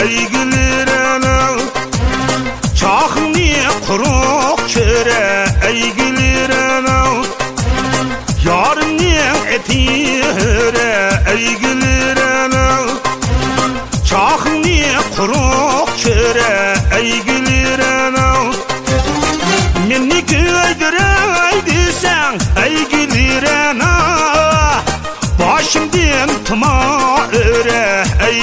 etire ey gülirene Çakni kuruk çöre? Ey gülirene Yarın etire ey gülirene Çakni kuruk çöre? Ey gülirene Minni köydüreydi sen ey gülirene Başımdan tuma öre ey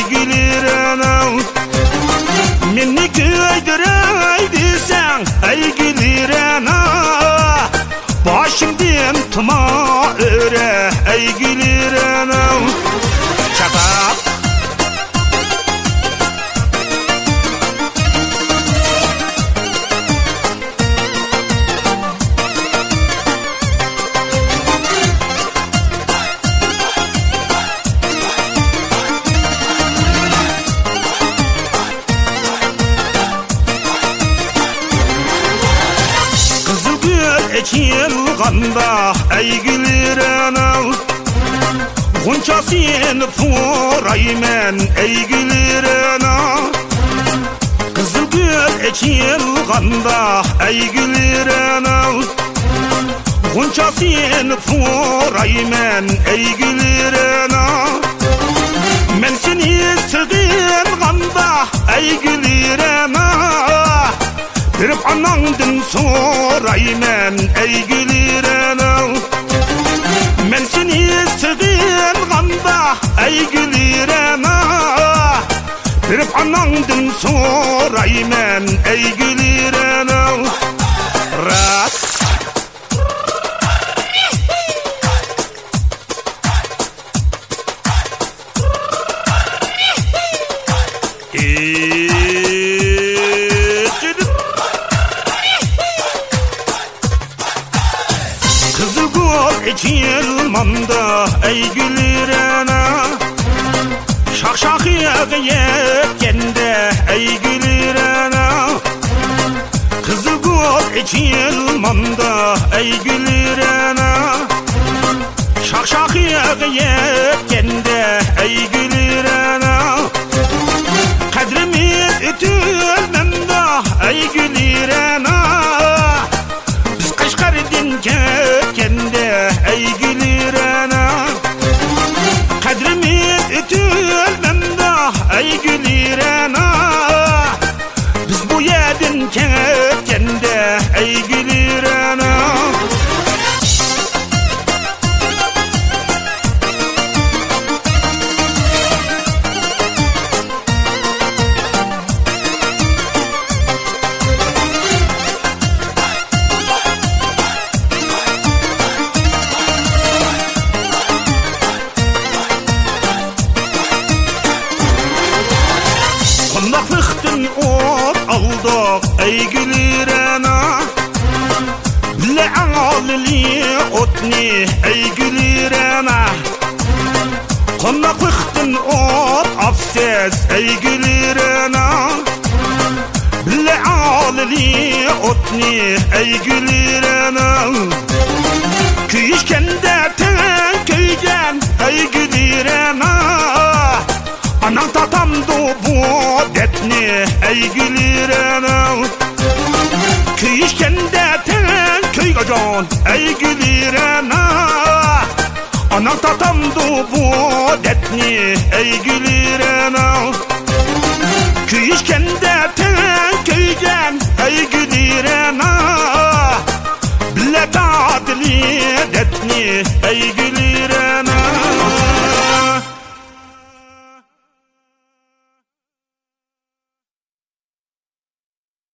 gül ekilganda ey gülirene Gunçasını furaymen ey gülirene Kızıl gül ekilganda ey gülirene Gunçasını furaymen ey gülirene Men seni sığırganda ey gülirene Girip anandın soraymen ey gülirene Men seni sığırganda ey gülirene Girip anandın soraymen ey gülirene Ras Eee, ekilmanda ey gülirene Şak şak yetkende ey gülirene Kızıl gol ekilmanda ey gülirene Şak şak yetkende ey gülirene Kadrimiz ütülmemde ey gülirene biz Kaşgar'dan kökende ey gülirene Kundaklıktın ot aldık ey gülirene Bile alili otni ey gülirene Kundaklıktın ot afsiz ey gülirene Bile alili otni ey gülirene Köyüşkende ten köygen ey gülirene Anan tatamdı bu ey gülirene Köyüşkende ten köy gacan ey gülirene Anan tatamdı bu detni. Ey gülirene Köyüşkende ten köygen ey gülirene Bile tatili detni. Ey gülirene